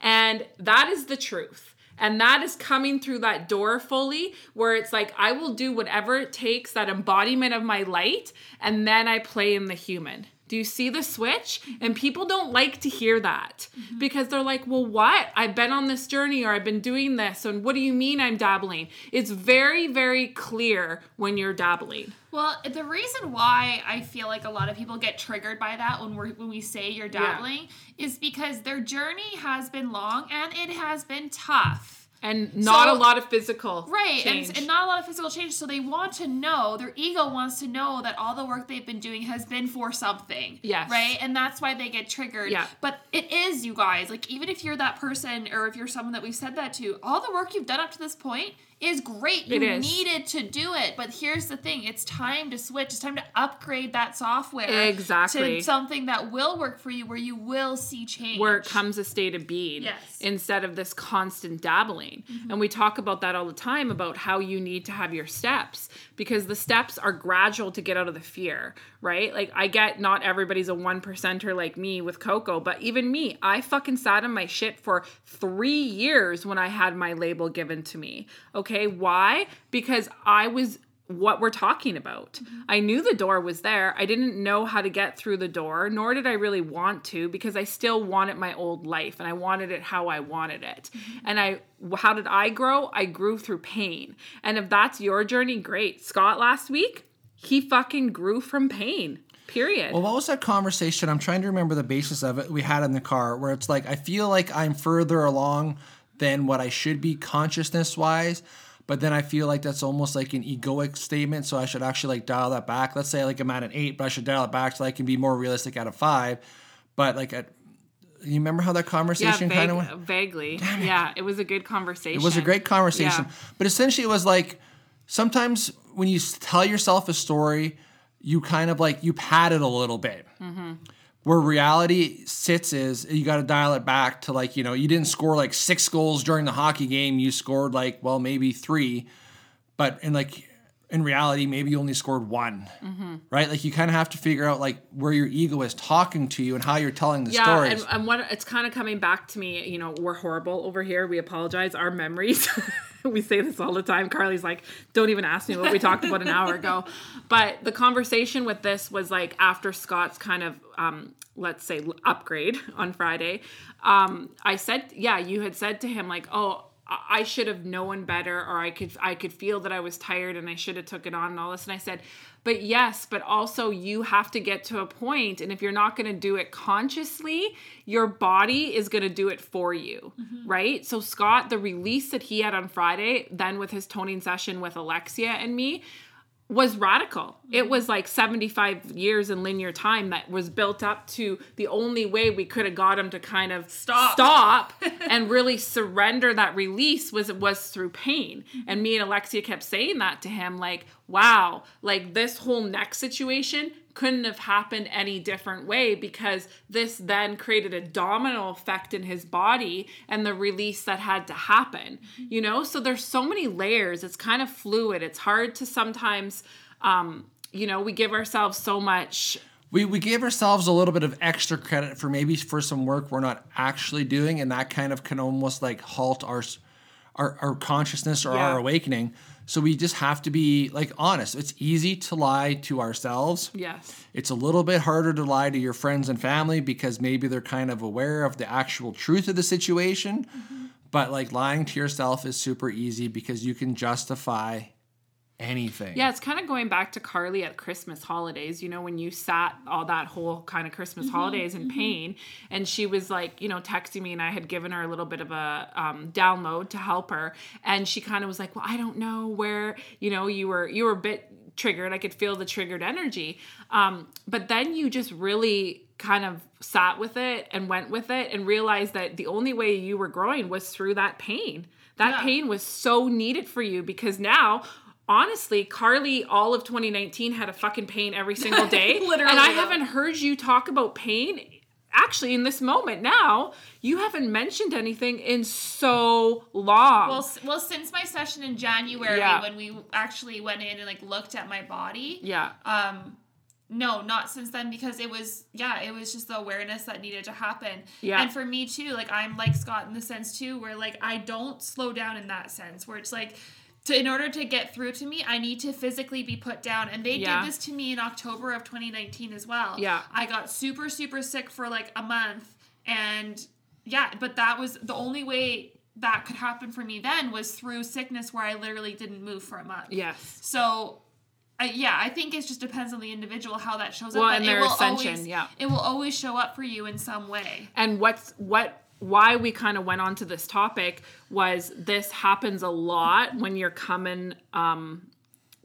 And that is the truth. And that is coming through that door fully, where it's like, I will do whatever it takes, that embodiment of my light, and then I play in the human. Do you see the switch? And people don't like to hear that mm-hmm. because they're like, well, what? I've been on this journey or I've been doing this. And what do you mean I'm dabbling? It's very, very clear when you're dabbling. Well, the reason why I feel like a lot of people get triggered by that when we when we say you're dabbling is because their journey has been long and it has been tough. And not So- a lot of physical. Right, change. and, and not a lot of physical change. So they want to know, their ego wants to know that all the work they've been doing has been for something. Yes. Right, and that's why they get triggered. Yeah. But it is, you guys, like even if you're that person or if you're someone that we've said that to, all the work you've done up to this point is great. You is. needed to do it. But here's the thing it's time to switch, it's time to upgrade that software Exactly. to something that will work for you where you will see change. where it comes a state of being Yes. Mm-hmm. instead of this constant dabbling. And we talk about that all the time about how you need to have your steps because the steps are gradual to get out of the fear, right? Like I get not everybody's a one percenter like me with Coco, but even me, I fucking sat in my shit for three years when I had my label given to me. Okay, why? Because I was what we're talking about. I knew the door was there. I didn't know how to get through the door, nor did I really want to because I still wanted my old life and I wanted it how I wanted it. And I how did I grow? I grew through pain. And if that's your journey, great. Scott last week, he fucking grew from pain. Period. Well, what was that conversation? I'm trying to remember the basis of it we had in the car where it's like, I feel like I'm further along than what I should be consciousness wise. But then I feel like that's almost like an egoic statement. So I should actually like dial that back. Let's say like I'm at an eight, but I should dial it back so I can be more realistic at a five. But like, at, you remember how that yeah, conversation vague, kind of went? vaguely. Yeah, it was a good conversation. It was a great conversation. Yeah. But essentially, it was like sometimes when you tell yourself a story, you kind of like you pad it a little bit. Mm-hmm. Where reality sits is you got to dial it back to like, you know, you didn't score like six goals during the hockey game. You scored like, well, maybe three. But in like, in reality, maybe you only scored one, Mm-hmm. right? Like you kind of have to figure out like where your ego is talking to you and how you're telling the yeah, stories. and, and what it's kind of coming back to me. You know, we're horrible over here. We apologize. Our memories. we say this all the time. Carly's like, "Don't even ask me what we talked about an hour ago." But the conversation with this was like after Scott's kind of, um, let's say, upgrade on Friday. Um, I said, "Yeah, you had said to him like, oh." I should have known better or I could I could feel that I was tired and I should have took it on and all this. And I said but yes but also you have to get to a point and if you're not going to do it consciously your body is going to do it for you mm-hmm. right? So Scott the release that he had on Friday then with his toning session with Alexia and me was radical. It mm-hmm. was like 75 years in linear time that was built up to the only way we could have got him to kind of Stop. stop and really surrender that release was was through pain. Mm-hmm. And me and Alexia kept saying that to him like, wow, like this whole neck situation couldn't have happened any different way because this then created a domino effect in his body and the release that had to happen you know? So there's so many layers. It's kind of fluid. It's hard to sometimes um you know we give ourselves so much we, we gave ourselves a little bit of extra credit for maybe for some work we're not actually doing and that kind of can almost like halt our our, our consciousness or Yeah. our awakening so we just have to be like honest. It's easy to lie to ourselves. Yes. It's a little bit harder to lie to your friends and family because maybe they're kind of aware of the actual truth of the situation. Mm-hmm. But like lying to yourself is super easy because you can justify anything Yeah, it's kind of going back to Carly at Christmas holidays, you know, when you sat all that whole kind of Christmas holidays in pain. And she was like, you know, texting me, and I had given her a little bit of a um, download to help her. And she kind of was like, well, I don't know where, you know, you were, you were a bit triggered. I could feel the triggered energy. Um, but then you just really kind of sat with it and went with it and realized that the only way you were growing was through that pain. That Yeah. pain was so needed for you because now honestly carly all of 2019 had a fucking pain every single day Literally, and i haven't heard you talk about pain actually in this moment now you haven't mentioned anything in so long Well, well, since my session in January, Yeah. when we actually went in and like looked at my body, yeah um, no, not since then because it was yeah, it was just the awareness that needed to happen. Yeah. And for me too, like I'm like Scott in the sense too, where like I don't slow down in that sense, where it's like. To, in order to get through to me, I need to physically be put down. And they Yeah. did this to me in October of 2019 as well. Yeah. I got super, super sick for like a month. And yeah, but that was the only way that could happen for me then was through sickness where I literally didn't move for a month. yes So, uh, yeah, I think it just depends on the individual how that shows Well, up. and it their will ascension, always, yeah. it will always show up for you in some way. and what's what why we kind of went on to this topic was this happens a lot when you're coming um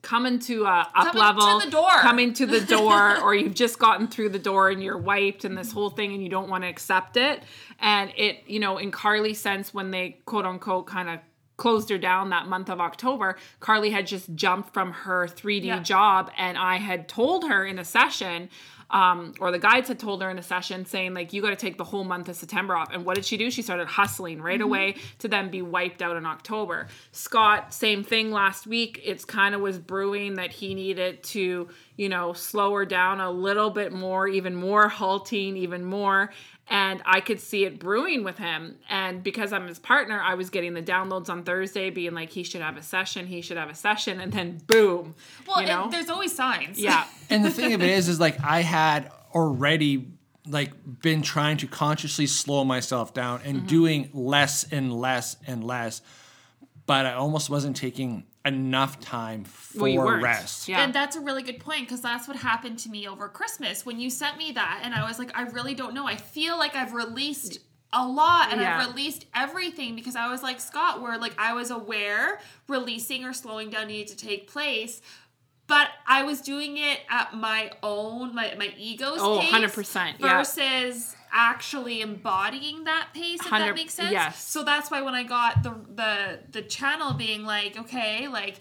coming to uh, up Coming to level door. coming to the door or you've just gotten through the door and you're wiped and this whole thing and you don't want to accept it and it you know in carly's sense when they quote unquote kind of closed her down that month of october carly had just jumped from her 3d Yeah. job and i had told her in a session um, or the guides had told her in a session saying like you got to take the whole month of september off. And what did she do? She started hustling right away to then be wiped out in october. Scott same thing last week. It's kind of was brewing that he needed to you know slower down a little bit more even more halting even more and I could see it brewing with him. And because I'm his partner, I was getting the downloads on Thursday, being like, he should have a session, he should have a session, and then boom, Well, you know, and there's always signs. yeah, and the thing of it is is like i had already like been trying to consciously slow myself down and Mm-hmm. doing less and less and less but i almost wasn't taking enough time for Well, rest Yeah. And that's a really good point because that's what happened to me over Christmas when you sent me that. And I was like, I really don't know. I feel like I've released a lot and Yeah. I've released everything because I was like Scott, where like I was aware releasing or slowing down needed to take place. But I was doing it at my own, my, my ego's Oh, pace 100%, yeah. versus actually embodying that pace, if 100 that makes sense. yes. So that's why when I got the the the channel being like, okay, like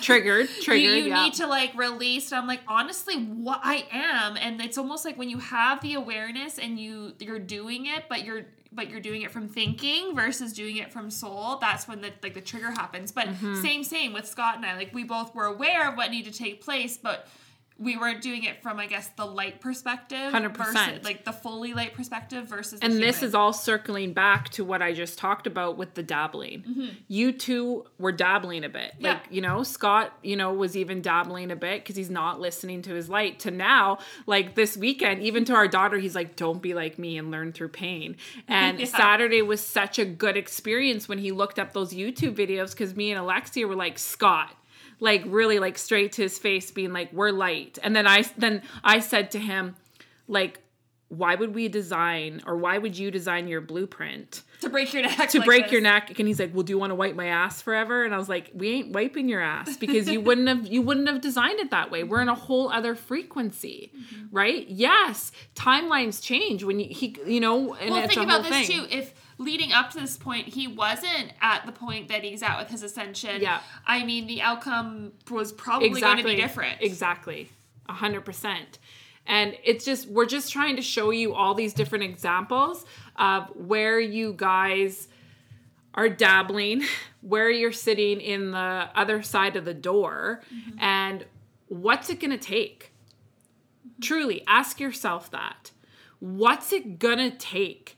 triggered, triggered. you, you yeah. need to like release and i'm like honestly what i am and it's almost like when you have the awareness and you you're doing it but you're but you're doing it from thinking versus doing it from soul that's when the like the trigger happens but Mm-hmm. same same with scott and i like we both were aware of what needed to take place but we weren't doing it from I guess the light perspective 100%. versus like the fully light perspective versus the and this is all circling back to what I just talked about with the dabbling. Mm-hmm. You two were dabbling a bit. Yeah. Like, you know, Scott, you know, was even dabbling a bit because he's not listening to his light. To now, like this weekend, even to our daughter, he's like, don't be like me and learn through pain. And Yeah. Saturday was such a good experience when he looked up those YouTube videos because me and Alexia were like, Scott, like really like straight to his face being like we're light. And then i then i said to him like why would we design or why would you design your blueprint to break your neck to like break this. your neck? And he's like well do you want to wipe my ass forever? And i was like we ain't wiping your ass because you wouldn't have you wouldn't have designed it that way. We're in a whole other frequency Mm-hmm. right? Yes timelines change when you he you know and well it's think a whole about this thing. too. If leading up to this point he wasn't at the point that he's at with his ascension Yeah. i mean the outcome was probably going to be different Exactly. A hundred percent. And it's just we're just trying to show you all these different examples of where you guys are dabbling, where you're sitting in the other side of the door, Mm-hmm. and what's it gonna take? Truly, ask yourself that. What's it gonna take?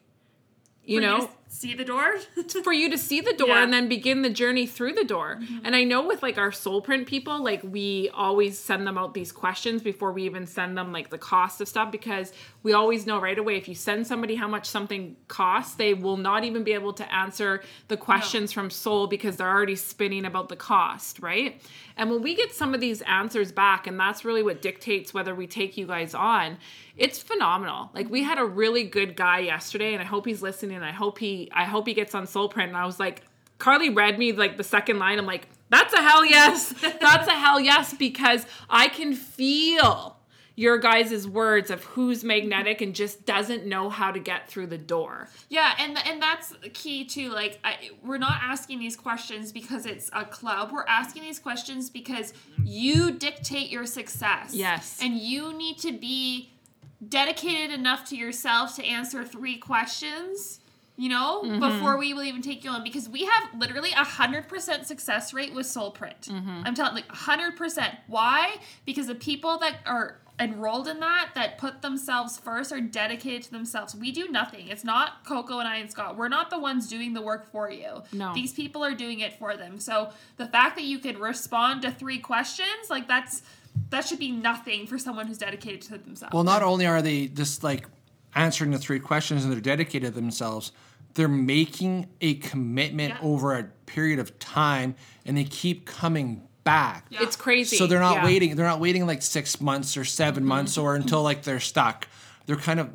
You know, see the door for you to see the door Yeah. and then begin the journey through the door. Mm-hmm. And I know with like our soul print people, like we always send them out these questions before we even send them like the cost of stuff because we always know right away if you send somebody how much something costs, they will not even be able to answer the questions from soul because they're already spinning about the cost, right? And when we get some of these answers back, and that's really what dictates whether we take you guys on, it's phenomenal. Like we mm-hmm. had a really good guy yesterday, and I hope he's listening. And I hope he, I hope he gets on Soul Print. And I was like, Carly read me like the second line. I'm like, that's a hell yes. That's a hell yes because I can feel your guys' words of who's magnetic and just doesn't know how to get through the door. Yeah, and and that's key too. Like, I, we're not asking these questions because it's a club. We're asking these questions because you dictate your success. Yes. and you need to be dedicated enough to yourself to answer three questions. You know, Mm-hmm. before we will even take you on, because we have literally a hundred percent success rate with Soul Print. Mm-hmm. I'm telling like hundred percent. Why? Because the people that are enrolled in that that put themselves first are dedicated to themselves. We do nothing. It's not Coco and I and Scott. We're not the ones doing the work for you. No. These people are doing it for them. So the fact that you could respond to three questions, like that's that should be nothing for someone who's dedicated to themselves. Well, not only are they just like answering the three questions and they're dedicated to themselves, they're making a commitment Yeah. over a period of time and they keep coming back. Yeah. It's crazy. So they're not Yeah. waiting. They're not waiting like six months or 7 Mm-hmm. months or until like they're stuck. They're kind of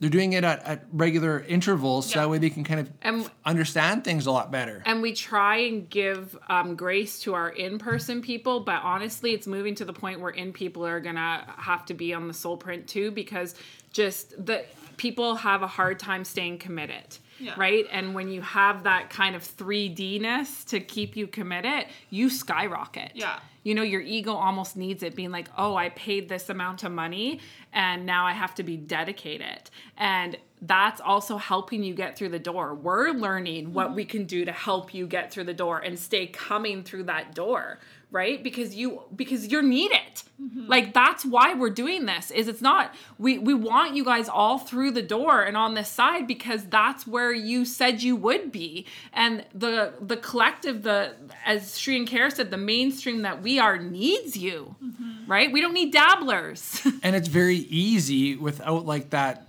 they're doing it at, at regular intervals so Yeah. that way they can kind of And- understand things a lot better. and we try and give um, grace to our in-person people but honestly it's moving to the point where in people are gonna have to be on the soul print too because just the people have a hard time staying committed Yeah. right? And when you have that kind of 3d-ness to keep you committed you skyrocket. Yeah. you know your ego almost needs it being like oh i paid this amount of money and now i have to be dedicated. And that's also helping you get through the door. We're learning what mm-hmm. we can do to help you get through the door and stay coming through that door right? Because you because you're needed mm-hmm. like that's why we're doing this is it's not we we want you guys all through the door and on this side because that's where you said you would be. And the the collective the as Shri and Kara said the mainstream that we are needs you mm-hmm. right? We don't need dabblers. And it's very easy without like that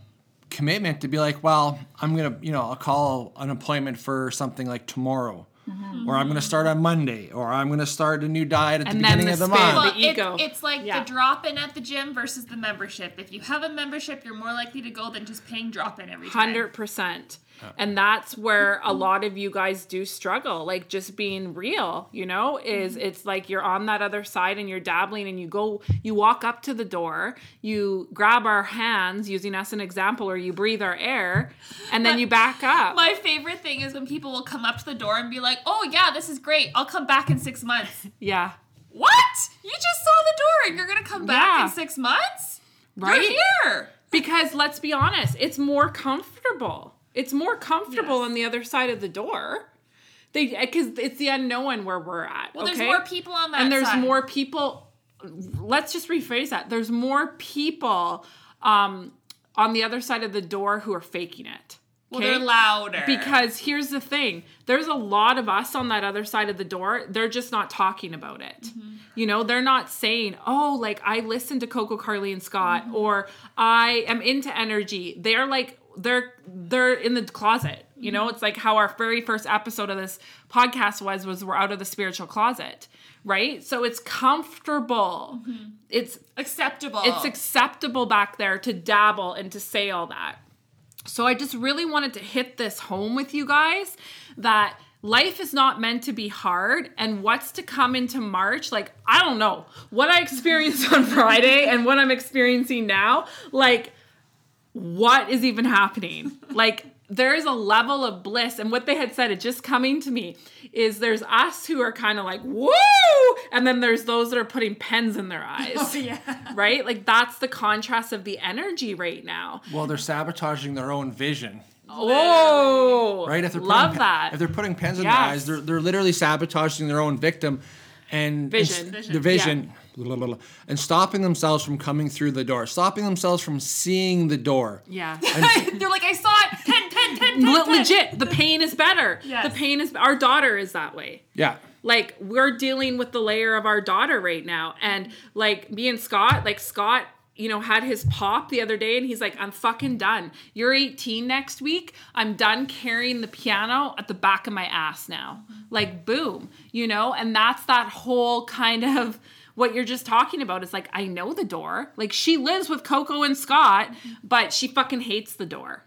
commitment to be like, well, I'm gonna, you know, I'll call an appointment for something like tomorrow, Mm-hmm. Or I'm going to start on Monday, or I'm going to start a new diet at and the beginning the of the month. Well, the ego. It's, it's like yeah. the drop in at the gym versus the membership. If you have a membership, you're more likely to go than just paying drop in every time. 100%. And that's where a lot of you guys do struggle, like just being real, you know, is mm-hmm. it's like you're on that other side and you're dabbling and you go, you walk up to the door, you grab our hands using us an example, or you breathe our air and then you back up. My favorite thing is when people will come up to the door and be like, oh, yeah, this is great. I'll come back in six months. yeah. What? You just saw the door and you're going to come back yeah. in six months? Right. You're here. Because let's be honest, it's more comfortable. It's more comfortable Yes. on the other side of the door. They because it's the unknown where we're at. Well, there's more people on that and there's side. more people let's just rephrase that. There's more people um, on the other side of the door who are faking it. Well, they're louder. Because here's the thing there's a lot of us on that other side of the door. They're just not talking about it. Mm-hmm. You know, they're not saying, oh, like I listen to Coco, Carly, and Scott, Mm-hmm. or I am into energy. They're like, they're they're in the closet. You know, it's like how our very first episode of this podcast was was we're out of the spiritual closet, right? So it's comfortable. Mm-hmm. It's acceptable. it's acceptable back there to dabble and to say all that. So I just really wanted to hit this home with you guys that life is not meant to be hard and what's to come into March like I don't know what I experienced on Friday and what I'm experiencing now like what is even happening like there is a level of bliss and what they had said it just coming to me is there's us who are kind of like woo and then there's those that are putting pens in their oh, eyes Oh, yeah. right? Like that's the contrast of the energy right now. Well, they're sabotaging their own vision. Oh, right? If they're love putting, pe- that. if they're putting pens in their eyes, they're they're literally sabotaging their own victim and Vision. Vision. the vision, blah, blah, blah, and stopping themselves from coming through the door, stopping themselves from seeing the door. yeah. they're like, I saw it. Ten, ten, ten, ten, Le- ten. legit, the pain is better. Yes. The pain is our daughter is that way. Yeah. Like we're dealing with the layer of our daughter right now, and like me and Scott, like Scott, you know, had his pop the other day, and he's like, "I'm fucking done. You're 18 next week. I'm done carrying the piano at the back of my ass now." Like, boom, you know, and that's that whole kind of what you're just talking about. is like I know the door. Like she lives with Coco and Scott, but she fucking hates the door.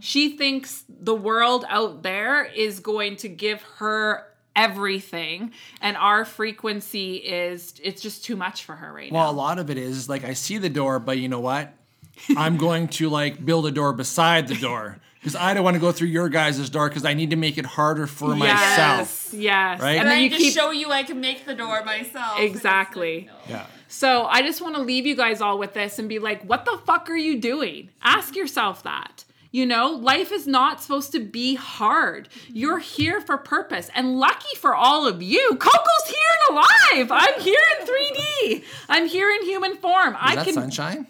She thinks the world out there is going to give her everything and our frequency is it's just too much for her right now. Well, a lot of it is like I see the door, but you know what? I'm going to like build a door beside the door because I don't want to go through your guys' door because I need to make it harder for myself. Yes, yes. Right? And And then I you just keep show you I can make the door myself. Exactly. like, no. Yeah. So I just want to leave you guys all with this and be like, what the fuck are you doing? Ask yourself that. You know, life is not supposed to be hard. You're here for purpose. And lucky for all of you, Coco's here and alive. I'm here in 3D. I'm here in human form. Is I that can sunshine?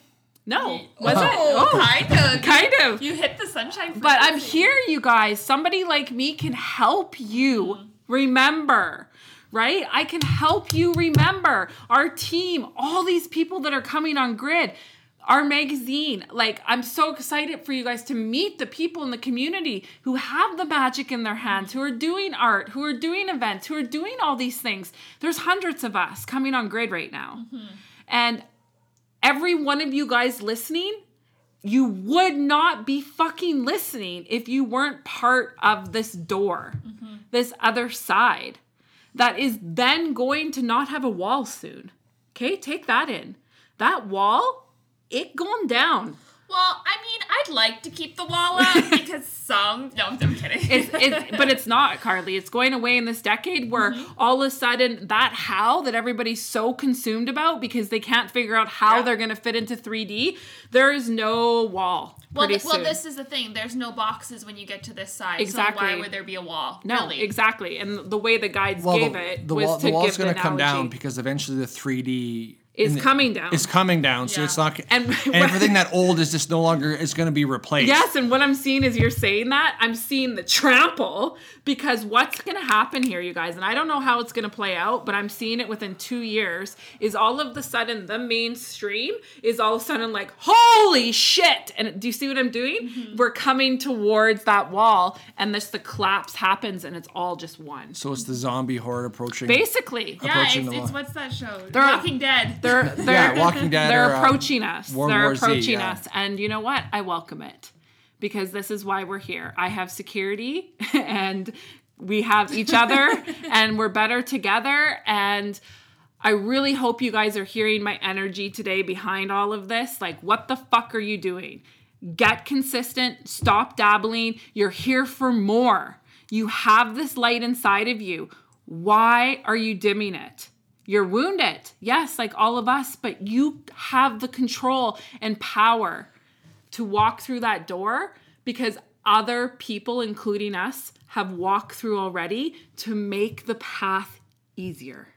No. Was Oh, it? Oh, oh. kind of. kind of. You hit the sunshine. But I'm frequency. here, you guys. Somebody like me can help you mm-hmm. remember, right? I can help you remember. Our team, all these people that are coming on grid, our magazine. Like, I'm so excited for you guys to meet the people in the community who have the magic in their hands, who are doing art, who are doing events, who are doing all these things. There's hundreds of us coming on grid right now. Mm-hmm. And every one of you guys listening, you would not be fucking listening if you weren't part of this door, this other side that is then going to not have a wall soon. Okay, take that in. That wall, it going down. Well, I mean, I'd like to keep the wall up because some. No, I'm kidding. It's, it's, but it's not, Carly. It's going away in this decade where mm-hmm. all of a sudden that how that everybody's so consumed about because they can't figure out how Yeah. they're going to fit into 3D. There is no wall. well, pretty th- well, this is the thing. There's no boxes when you get to this side. Exactly. So why would there be a wall? No, really? exactly. And the way the guides Well, gave the, it the, was wall, to the wall's give the going to come down because eventually the 3D Is in the- coming down. It's coming down, so Yeah. it's not. And- And, everything that old is just no longer is going to be replaced. Yes, and what I'm seeing is you're saying that I'm seeing the trample because what's going to happen here, you guys, and I don't know how it's going to play out, but I'm seeing it within two years. Is all of the sudden the mainstream is all of a sudden like, holy shit! And do you see what I'm doing? Mm-hmm. We're coming towards that wall, and this the collapse happens, and it's all just one. So it's the zombie horde approaching. Basically, Yeah, approaching it's, it's what's that show? They're- Walking Dead. They're they're Yeah, Walking Dead They're or, um, approaching us. World they're War Z, approaching yeah. us, and you know what? I welcome it because this is why we're here. I have security, and we have each other, and we're better together. And I really hope you guys are hearing my energy today behind all of this. Like, what the fuck are you doing? Get consistent. Stop dabbling. You're here for more. You have this light inside of you. Why are you dimming it? You're wounded, yes, like all of us, but you have the control and power to walk through that door because other people, including us, have walked through already to make the path easier.